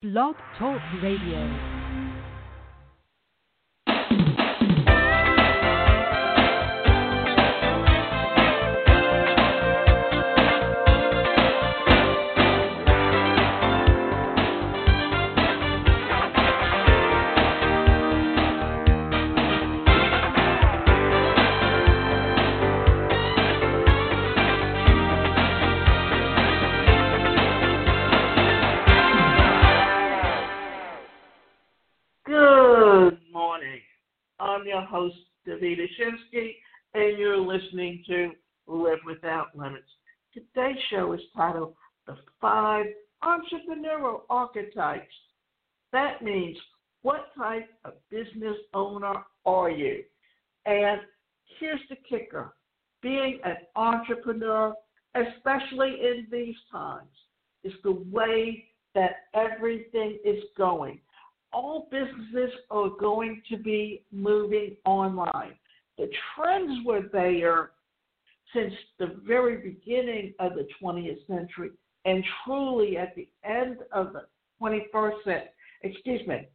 Blog Talk Radio. Davida Shinsky, and you're listening to Live Without Limits. Today's show is titled The Five Entrepreneurial Archetypes. That means what type of business owner are you? And here's the kicker being an entrepreneur, especially in these times, is the way that everything is going all businesses are going to be moving online. The trends were there since the very beginning of the 20th century and truly at the end of the 21st century, excuse me,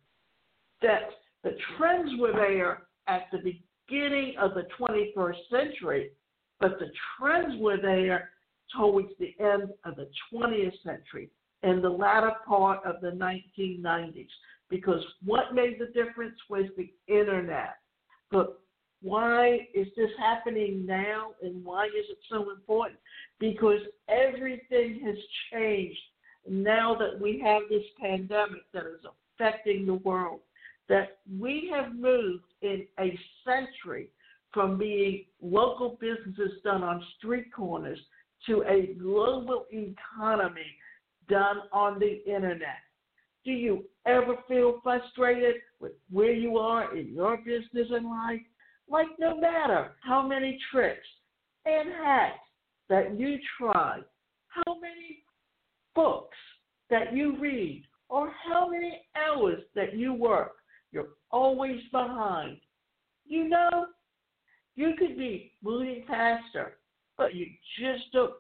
that the trends were there at the beginning of the 21st century, but the trends were there towards the end of the 20th century and the latter part of the 1990s because what made the difference was the internet. But why is this happening now and why is it so important? Because everything has changed now that we have this pandemic that is affecting the world. That we have moved in a century from being local businesses done on street corners to a global economy done on the internet. Do you ever feel frustrated with where you are in your business and life? Like, no matter how many tricks and hacks that you try, how many books that you read, or how many hours that you work, you're always behind. You know, you could be moving faster, but you just don't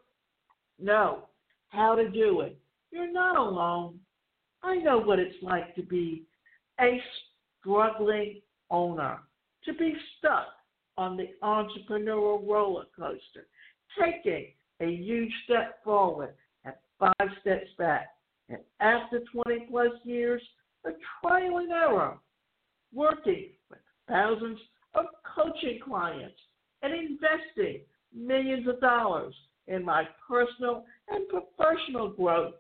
know how to do it. You're not alone. I know what it's like to be a struggling owner, to be stuck on the entrepreneurial roller coaster, taking a huge step forward and five steps back. And after 20 plus years of trial and error, working with thousands of coaching clients and investing millions of dollars in my personal and professional growth,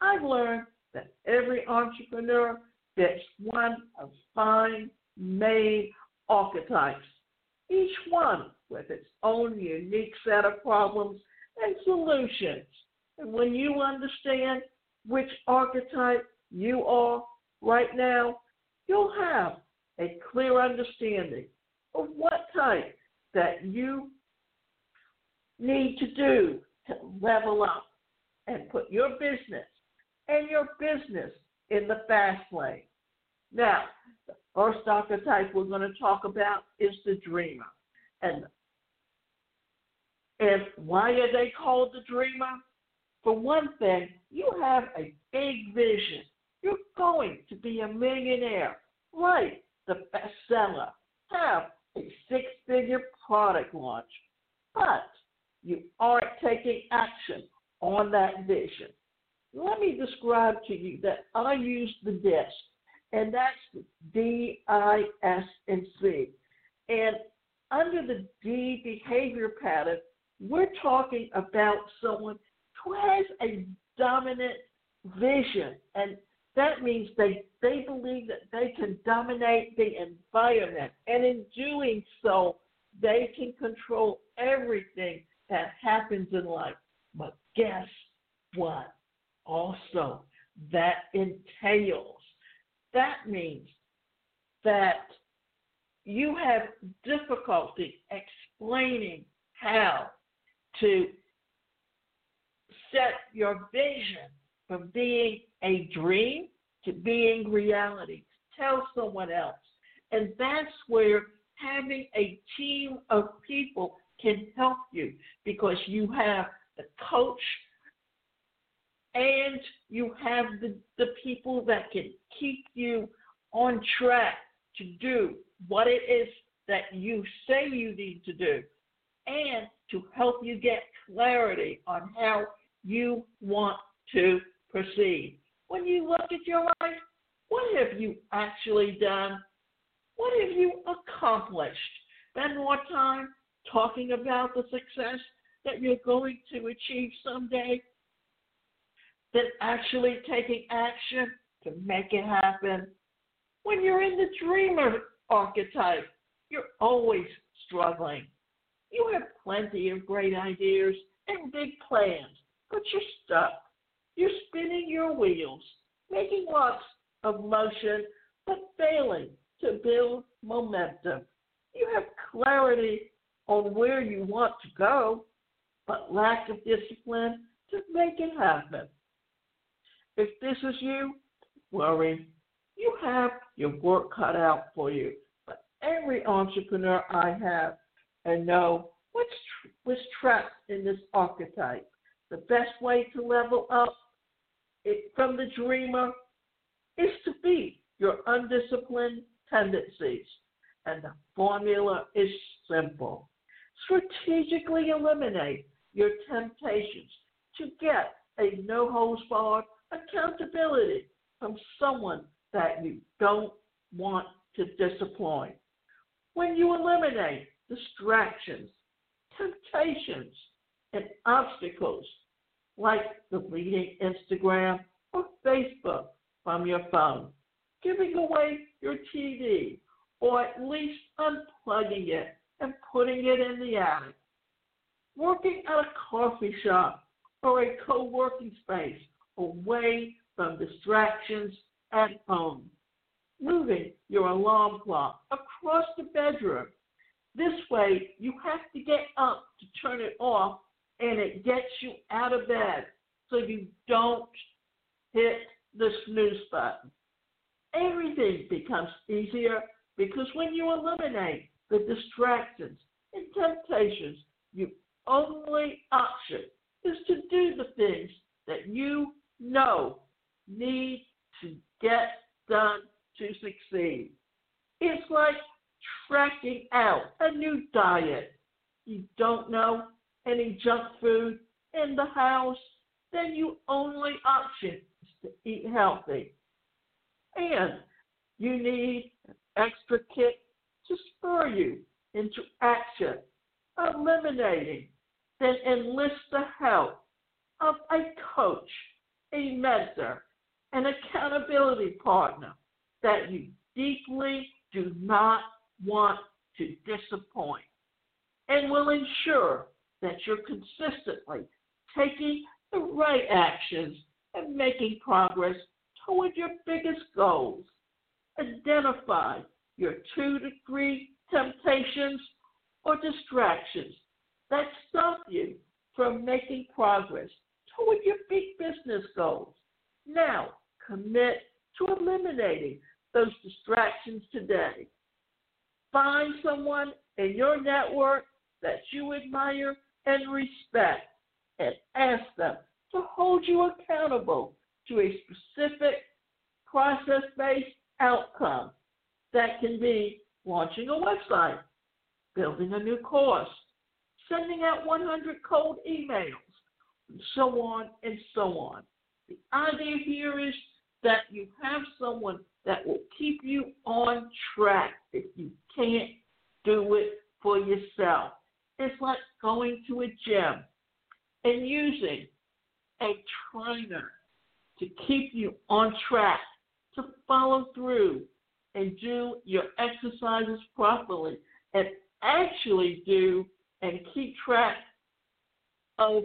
I've learned that every entrepreneur fits one of five main archetypes, each one with its own unique set of problems and solutions. And when you understand which archetype you are right now, you'll have a clear understanding of what type that you need to do to level up and put your business and your business in the fast lane. Now, the first archetype we're going to talk about is the dreamer. And, and why are they called the dreamer? For one thing, you have a big vision. You're going to be a millionaire, write the bestseller, have a six figure product launch, but you aren't taking action on that vision. Let me describe to you that I use the DISC, and that's D, I, S, and C. And under the D behavior pattern, we're talking about someone who has a dominant vision, and that means they they believe that they can dominate the environment, and in doing so, they can control everything that happens in life. But guess what? Also that entails. That means that you have difficulty explaining how to set your vision from being a dream to being reality. Tell someone else. And that's where having a team of people can help you because you have the coach and you have the, the people that can keep you on track to do what it is that you say you need to do and to help you get clarity on how you want to proceed. When you look at your life, what have you actually done? What have you accomplished? Spend more time talking about the success that you're going to achieve someday than actually taking action to make it happen. When you're in the dreamer archetype, you're always struggling. You have plenty of great ideas and big plans, but you're stuck. You're spinning your wheels, making lots of motion, but failing to build momentum. You have clarity on where you want to go, but lack of discipline to make it happen. If this is you, worry. You have your work cut out for you. But every entrepreneur I have and know what's was trapped in this archetype. The best way to level up it, from the dreamer is to beat your undisciplined tendencies. And the formula is simple. Strategically eliminate your temptations to get a no holds barred accountability from someone that you don't want to disappoint. When you eliminate distractions, temptations, and obstacles like deleting Instagram or Facebook from your phone, giving away your TV, or at least unplugging it and putting it in the attic, working at a coffee shop or a co working space away from distractions at home, moving your alarm clock across the bedroom. This way, you have to get up to turn it off and it gets you out of bed so you don't hit the snooze button. Everything becomes easier because when you eliminate the distractions and temptations, your only option is to do the things that you know need to get done to succeed. It's like tracking out a new diet. You don't know any junk food in the house, then your only option is to eat healthy. And you need an extra kick to spur you into action, eliminating, then enlist the help of a coach, a mentor, an accountability partner that you deeply do not want to disappoint and will ensure that you're consistently taking the right actions and making progress toward your biggest goals. Identify your two to three temptations or distractions that stop you from making progress toward your big business goals. Now, commit to eliminating those distractions today. Find someone in your network that you admire and respect and ask them to hold you accountable to a specific process based outcome that can be launching a website, building a new course, sending out 100 cold emails, so on and so on. The idea here is that you have someone that will keep you on track if you can't do it for yourself. It's like going to a gym and using a trainer to keep you on track, to follow through and do your exercises properly and actually do and keep track of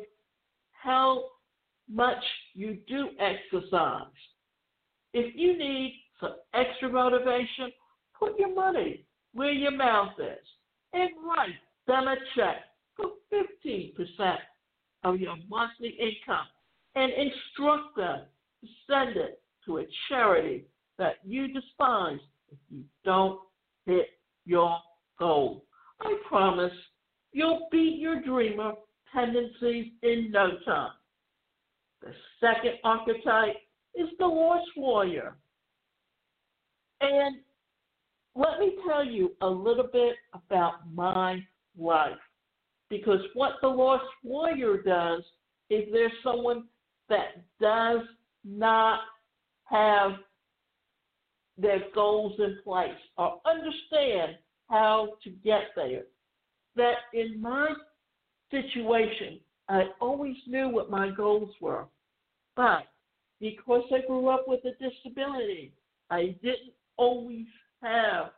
how much you do exercise. If you need some extra motivation, put your money where your mouth is and write them a check for 15% of your monthly income and instruct them to send it to a charity that you despise if you don't hit your goal. I promise you'll beat your dreamer tendencies in no time. The second archetype is the lost warrior. And let me tell you a little bit about my life. Because what the lost warrior does is there's someone that does not have their goals in place or understand how to get there. That in my situation, I always knew what my goals were. But because I grew up with a disability, I didn't always have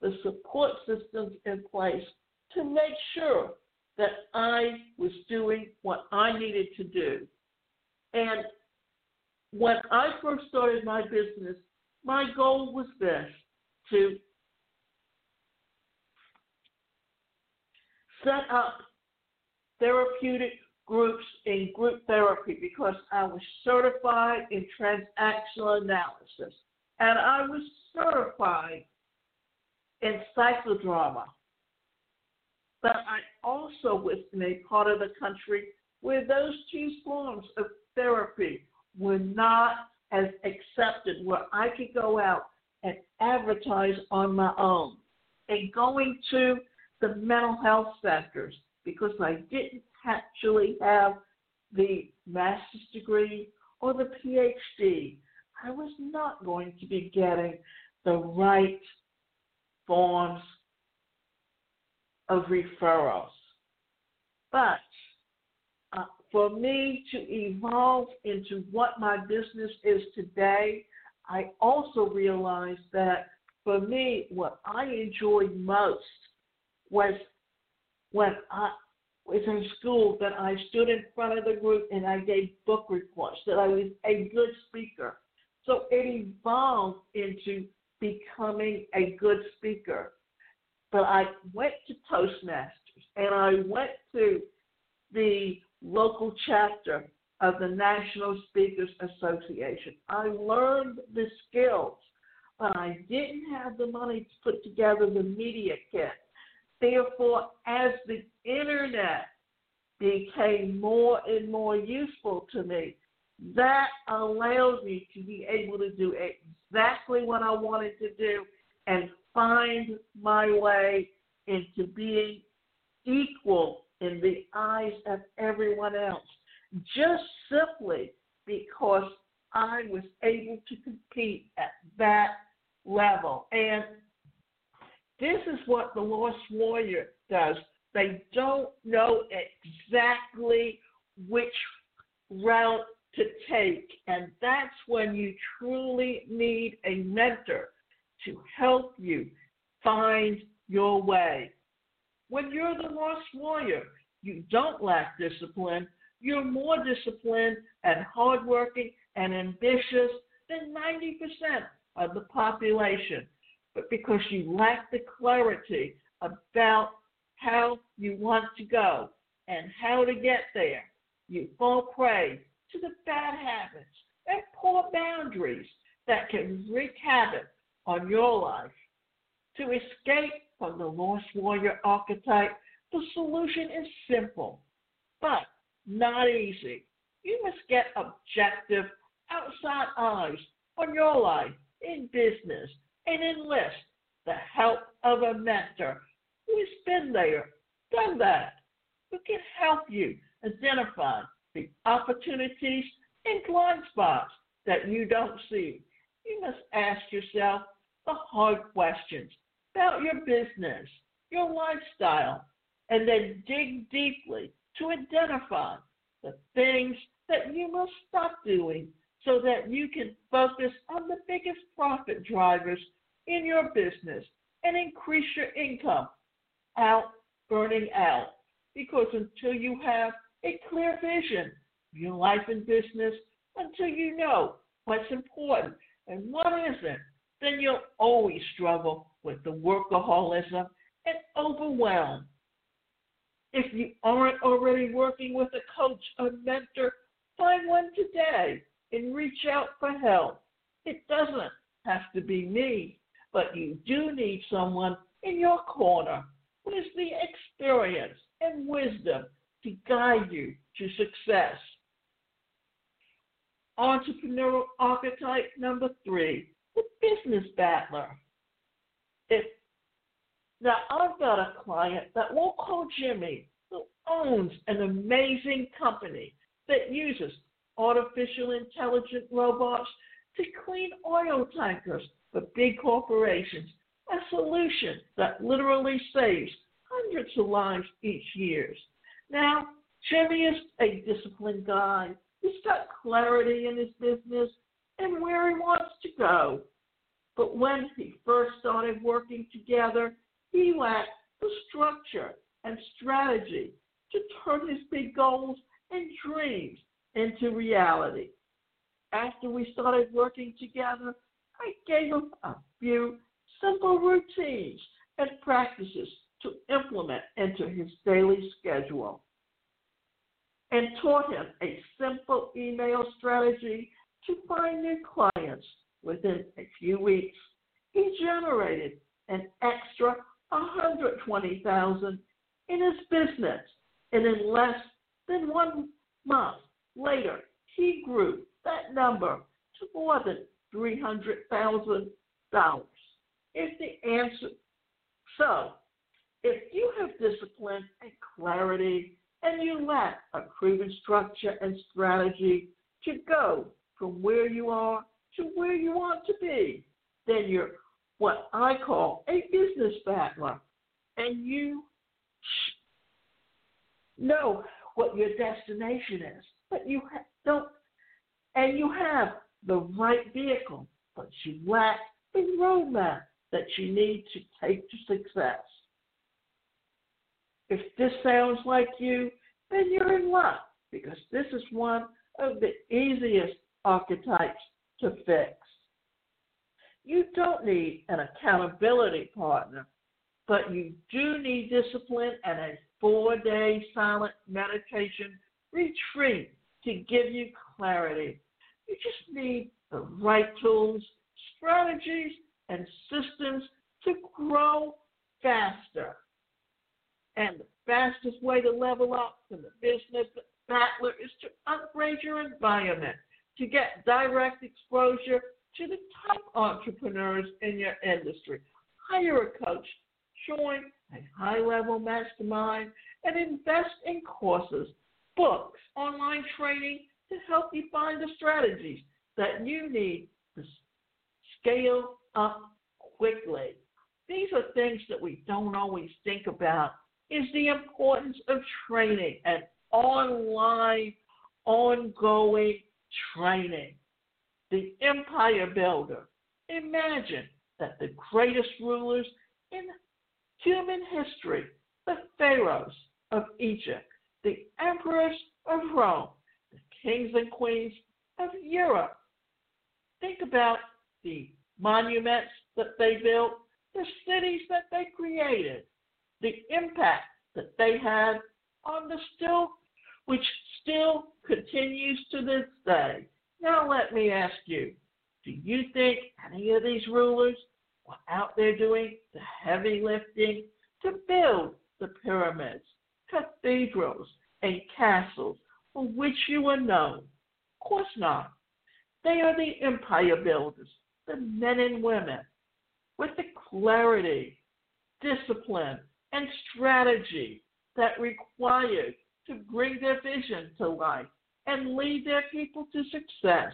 the support systems in place to make sure that I was doing what I needed to do. And when I first started my business, my goal was this to set up therapeutic groups in group therapy because I was certified in transactional analysis and I was certified in psychodrama. But I also was in a part of the country where those two forms of therapy were not as accepted, where I could go out and advertise on my own. And going to the mental health centers because I didn't actually have the master's degree or the PhD. I was not going to be getting the right forms of referrals. But uh, for me to evolve into what my business is today, I also realized that for me, what I enjoyed most was when I was in school that I stood in front of the group and I gave book reports, that I was a good speaker. So it evolved into becoming a good speaker. But I went to Toastmasters and I went to the local chapter of the National Speakers Association. I learned the skills, but I didn't have the money to put together the media kit. Therefore, as the internet became more and more useful to me, that allowed me to be able to do exactly what I wanted to do and find my way into being equal in the eyes of everyone else, just simply because I was able to compete at that level. And this is what the Lost Warrior does. They don't know exactly which route to take. And that's when you truly need a mentor to help you find your way. When you're the lost warrior, you don't lack discipline. You're more disciplined and hardworking and ambitious than 90% of the population. But because you lack the clarity about how you want to go and how to get there, you fall prey to the bad habits and poor boundaries that can wreak havoc on your life. To escape from the lost warrior archetype, the solution is simple, but not easy. You must get objective, outside eyes on your life in business and enlist the help of a mentor who has been there, done that, who can help you identify the opportunities and blind spots that you don't see. You must ask yourself the hard questions about your business, your lifestyle, and then dig deeply to identify the things that you must stop doing so that you can focus on the biggest profit drivers in your business and increase your income out burning out. Because until you have a clear vision of your life and business, until you know what's important and what isn't, then you'll always struggle with the workaholism and overwhelm. If you aren't already working with a coach or mentor, find one today and reach out for help. It doesn't have to be me, but you do need someone in your corner with the experience and wisdom to guide you to success. Entrepreneurial archetype number three, the business battler. If now I've got a client that we'll call Jimmy who owns an amazing company that uses artificial intelligent robots to clean oil tankers for big corporations, a solution that literally saves hundreds of lives each year. Now, Jimmy is a disciplined guy. He's got clarity in his business and where he wants to go. But when he first started working together, he lacked the structure and strategy to turn his big goals and dreams into reality. After we started working together, I gave him a few simple routines and practices to implement into his daily schedule and taught him a simple email strategy to find new clients within a few weeks. He generated an extra 120,000 in his business and in less than one month later he grew that number to more than $300,000. If the answer so if you have discipline and clarity and you lack a proven structure and strategy to go from where you are to where you want to be, then you're what I call a business battler. And you know what your destination is, but you don't, and you have the right vehicle, but you lack the roadmap that you need to take to success. If this sounds like you, then you're in luck because this is one of the easiest archetypes to fix. You don't need an accountability partner, but you do need discipline and a four day silent meditation retreat to give you clarity. You just need the right tools, strategies, and systems to grow faster. And the fastest way to level up in the business battler is to upgrade your environment to get direct exposure to the top entrepreneurs in your industry. Hire a coach, join a high level mastermind, and invest in courses, books, online training to help you find the strategies that you need to scale up quickly. These are things that we don't always think about is the importance of training and online, ongoing training. The empire builder. Imagine that the greatest rulers in human history, the pharaohs of Egypt, the emperors of Rome, the kings and queens of Europe. Think about the monuments that they built, the cities that they created, the impact that they had on the still, which still continues to this day. Now let me ask you, do you think any of these rulers were out there doing the heavy lifting to build the pyramids, cathedrals, and castles for which you are known? Of course not. They are the empire builders, the men and women with the clarity, discipline, and strategy that required to bring their vision to life and lead their people to success.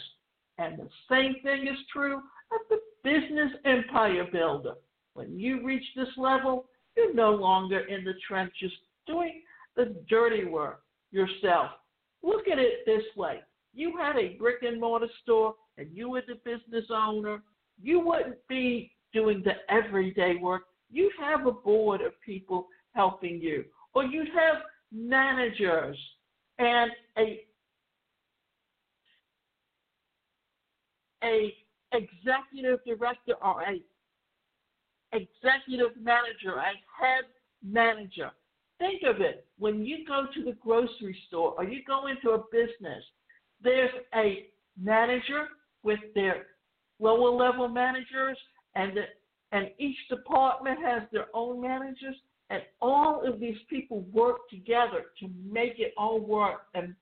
And the same thing is true of the business empire builder. When you reach this level, you're no longer in the trenches doing the dirty work yourself. Look at it this way you had a brick and mortar store and you were the business owner, you wouldn't be doing the everyday work you'd have a board of people helping you, or you'd have managers and a a executive director or a executive manager, a head manager. Think of it. When you go to the grocery store or you go into a business, there's a manager with their lower level managers and the and each department has their own managers, and all of these people work together to make it all work and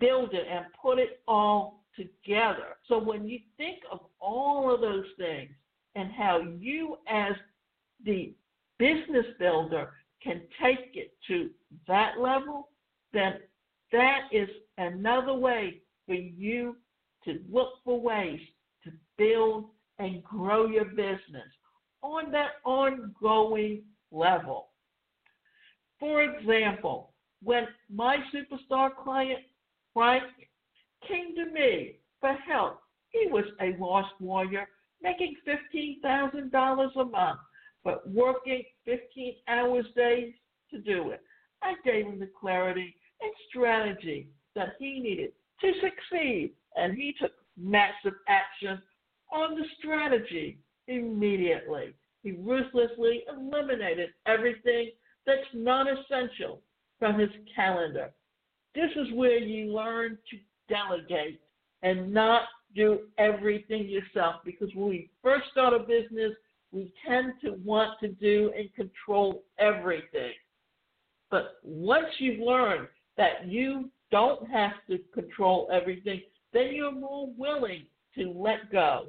build it and put it all together. So when you think of all of those things and how you, as the business builder, can take it to that level, then that is another way for you to look for ways to build and grow your business on that ongoing level. For example, when my superstar client, Frank, came to me for help, he was a lost warrior making $15,000 a month, but working 15 hours days to do it. I gave him the clarity and strategy that he needed to succeed, and he took massive action on the strategy immediately. He ruthlessly eliminated everything that's non essential from his calendar. This is where you learn to delegate and not do everything yourself because when we first start a business, we tend to want to do and control everything. But once you've learned that you don't have to control everything, then you're more willing to let go.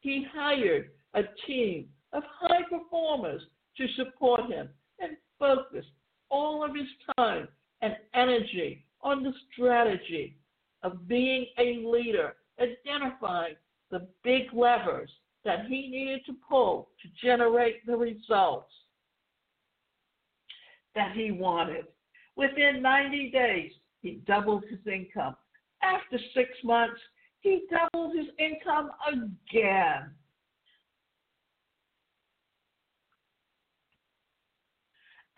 He hired a team of high performers to support him and focus all of his time and energy on the strategy of being a leader, identifying the big levers that he needed to pull to generate the results that he wanted. Within 90 days, he doubled his income. After six months, he doubled his income again.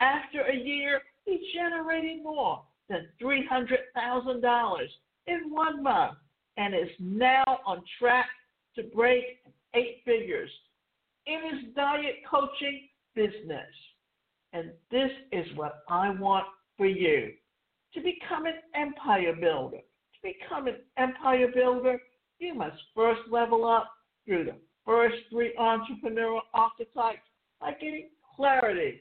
After a year, he generated more than $300,000 in one month and is now on track to break eight figures in his diet coaching business. And this is what I want for you to become an empire builder. To become an empire builder, you must first level up through the first three entrepreneurial archetypes by getting clarity,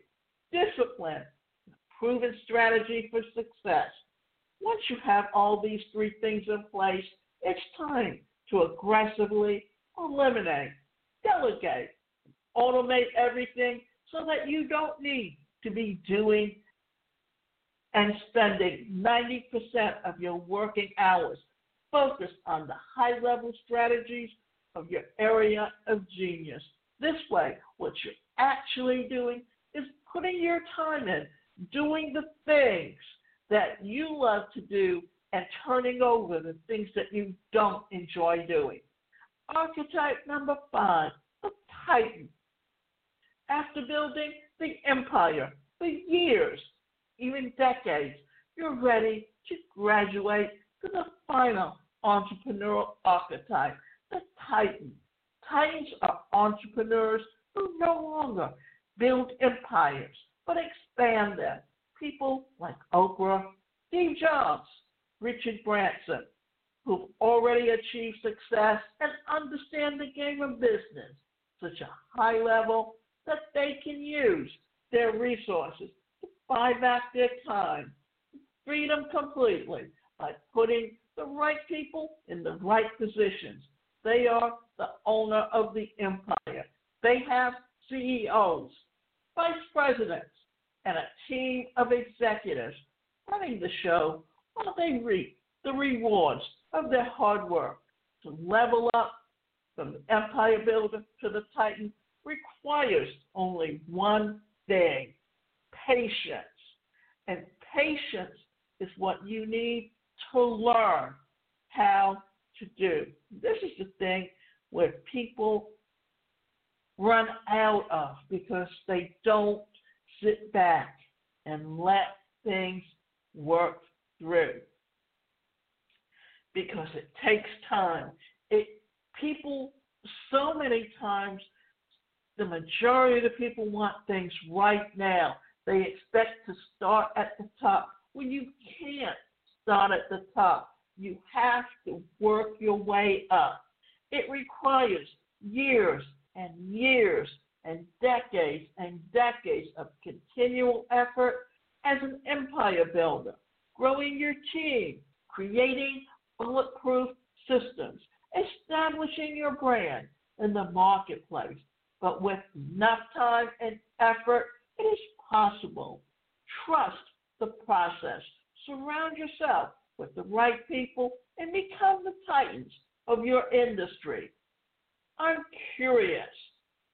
discipline, proven strategy for success. Once you have all these three things in place, it's time to aggressively eliminate, delegate, automate everything so that you don't need to be doing and spending 90% of your working hours focused on the high level strategies of your area of genius. This way, what you're actually doing is putting your time in, doing the things that you love to do, and turning over the things that you don't enjoy doing. Archetype number five, the Titan. After building the empire for years, even decades, you're ready to graduate to the final entrepreneurial archetype, the Titan. Titans are entrepreneurs who no longer build empires, but expand them. People like Oprah, Steve Jobs, Richard Branson, who've already achieved success and understand the game of business such a high level that they can use their resources to buy back their time, freedom completely by putting the right people in the right positions. They are the owner of the empire. They have CEOs, vice presidents, and a team of executives running the show while they reap the rewards of their hard work. To level up from the empire builder to the titan requires only one thing patience. And patience is what you need to learn how to do. This is the thing where people run out of because they don't sit back and let things work through. Because it takes time. It people so many times the majority of the people want things right now. They expect to start at the top. When you can't start at the top, you have to work your way up. It requires years and years and decades and decades of continual effort as an empire builder, growing your team, creating bulletproof systems, establishing your brand in the marketplace. But with enough time and effort, it is possible. Trust the process. Surround yourself with the right people and become the titans of your industry. I'm curious,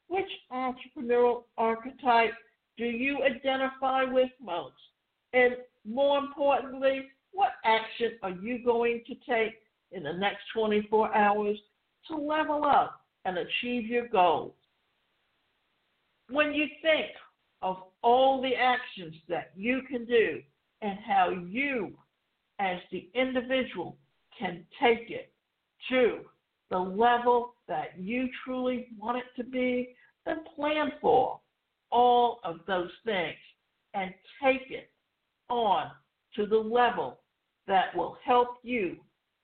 which entrepreneurial archetype do you identify with most? And more importantly, what action are you going to take in the next 24 hours to level up and achieve your goals? When you think of all the actions that you can do and how you, as the individual, can take it to the level that you truly want it to be, then plan for all of those things and take it on to the level that will help you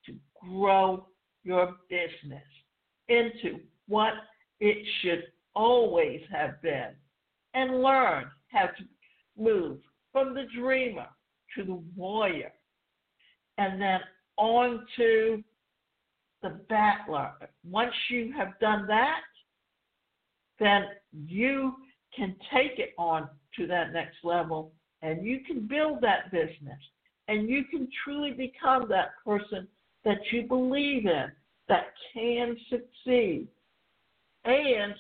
to grow your business into what it should always have been and learn how to move from the dreamer to the warrior and then on to the battler. Once you have done that, then you can take it on to that next level and you can build that business and you can truly become that person that you believe in that can succeed and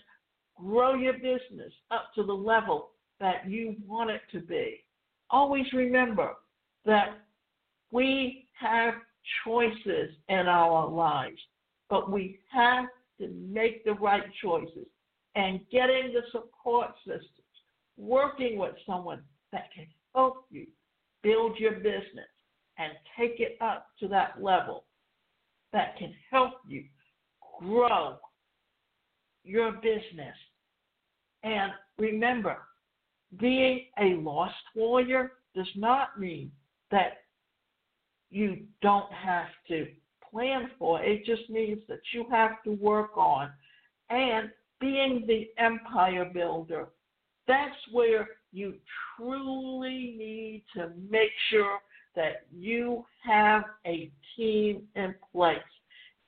grow your business up to the level that you want it to be. Always remember that we have choices in our lives, but we have to make the right choices and getting the support systems, working with someone that can help you build your business and take it up to that level that can help you grow your business. And remember, being a lost warrior does not mean that you don't have to plan for it. It just means that you have to work on and being the empire builder. That's where you truly need to make sure that you have a team in place.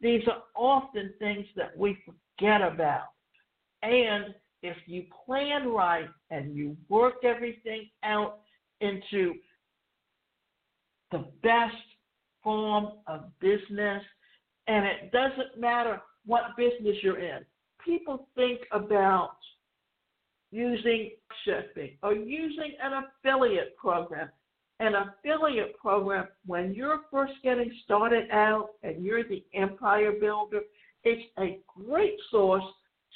These are often things that we forget about. And if you plan right and you work everything out into the best form of business, and it doesn't matter what business you're in. People think about using shipping or using an affiliate program. An affiliate program, when you're first getting started out and you're the empire builder, it's a great source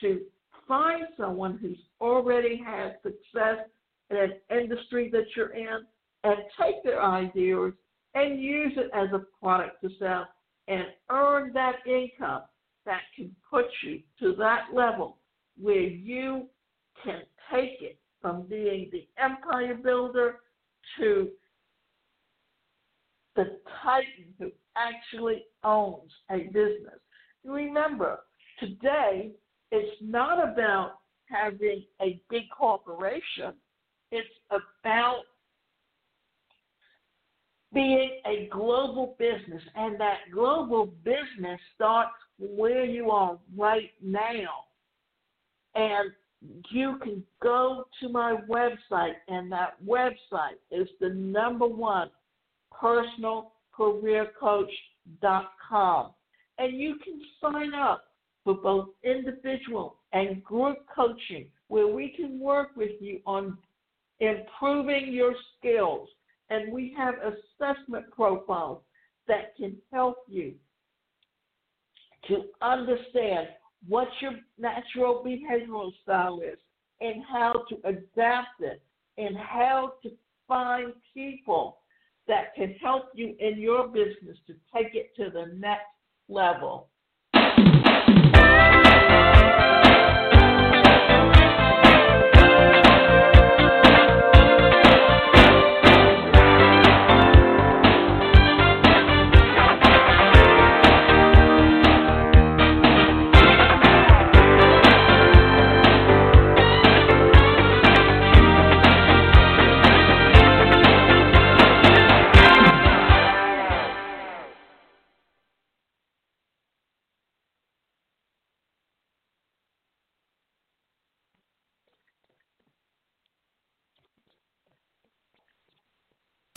to find someone who's already had success in an industry that you're in and take their ideas and use it as a product to sell and earn that income that can put you to that level where you can take it from being the empire builder to the titan who actually owns a business. Remember, today it's not about having a big corporation. It's about being a global business, and that global business starts where you are right now. And you can go to my website, and that website is the number one personalcareercoach.com. And you can sign up for both individual and group coaching, where we can work with you on improving your skills and we have assessment profiles that can help you to understand what your natural behavioral style is and how to adapt it and how to find people that can help you in your business to take it to the next level.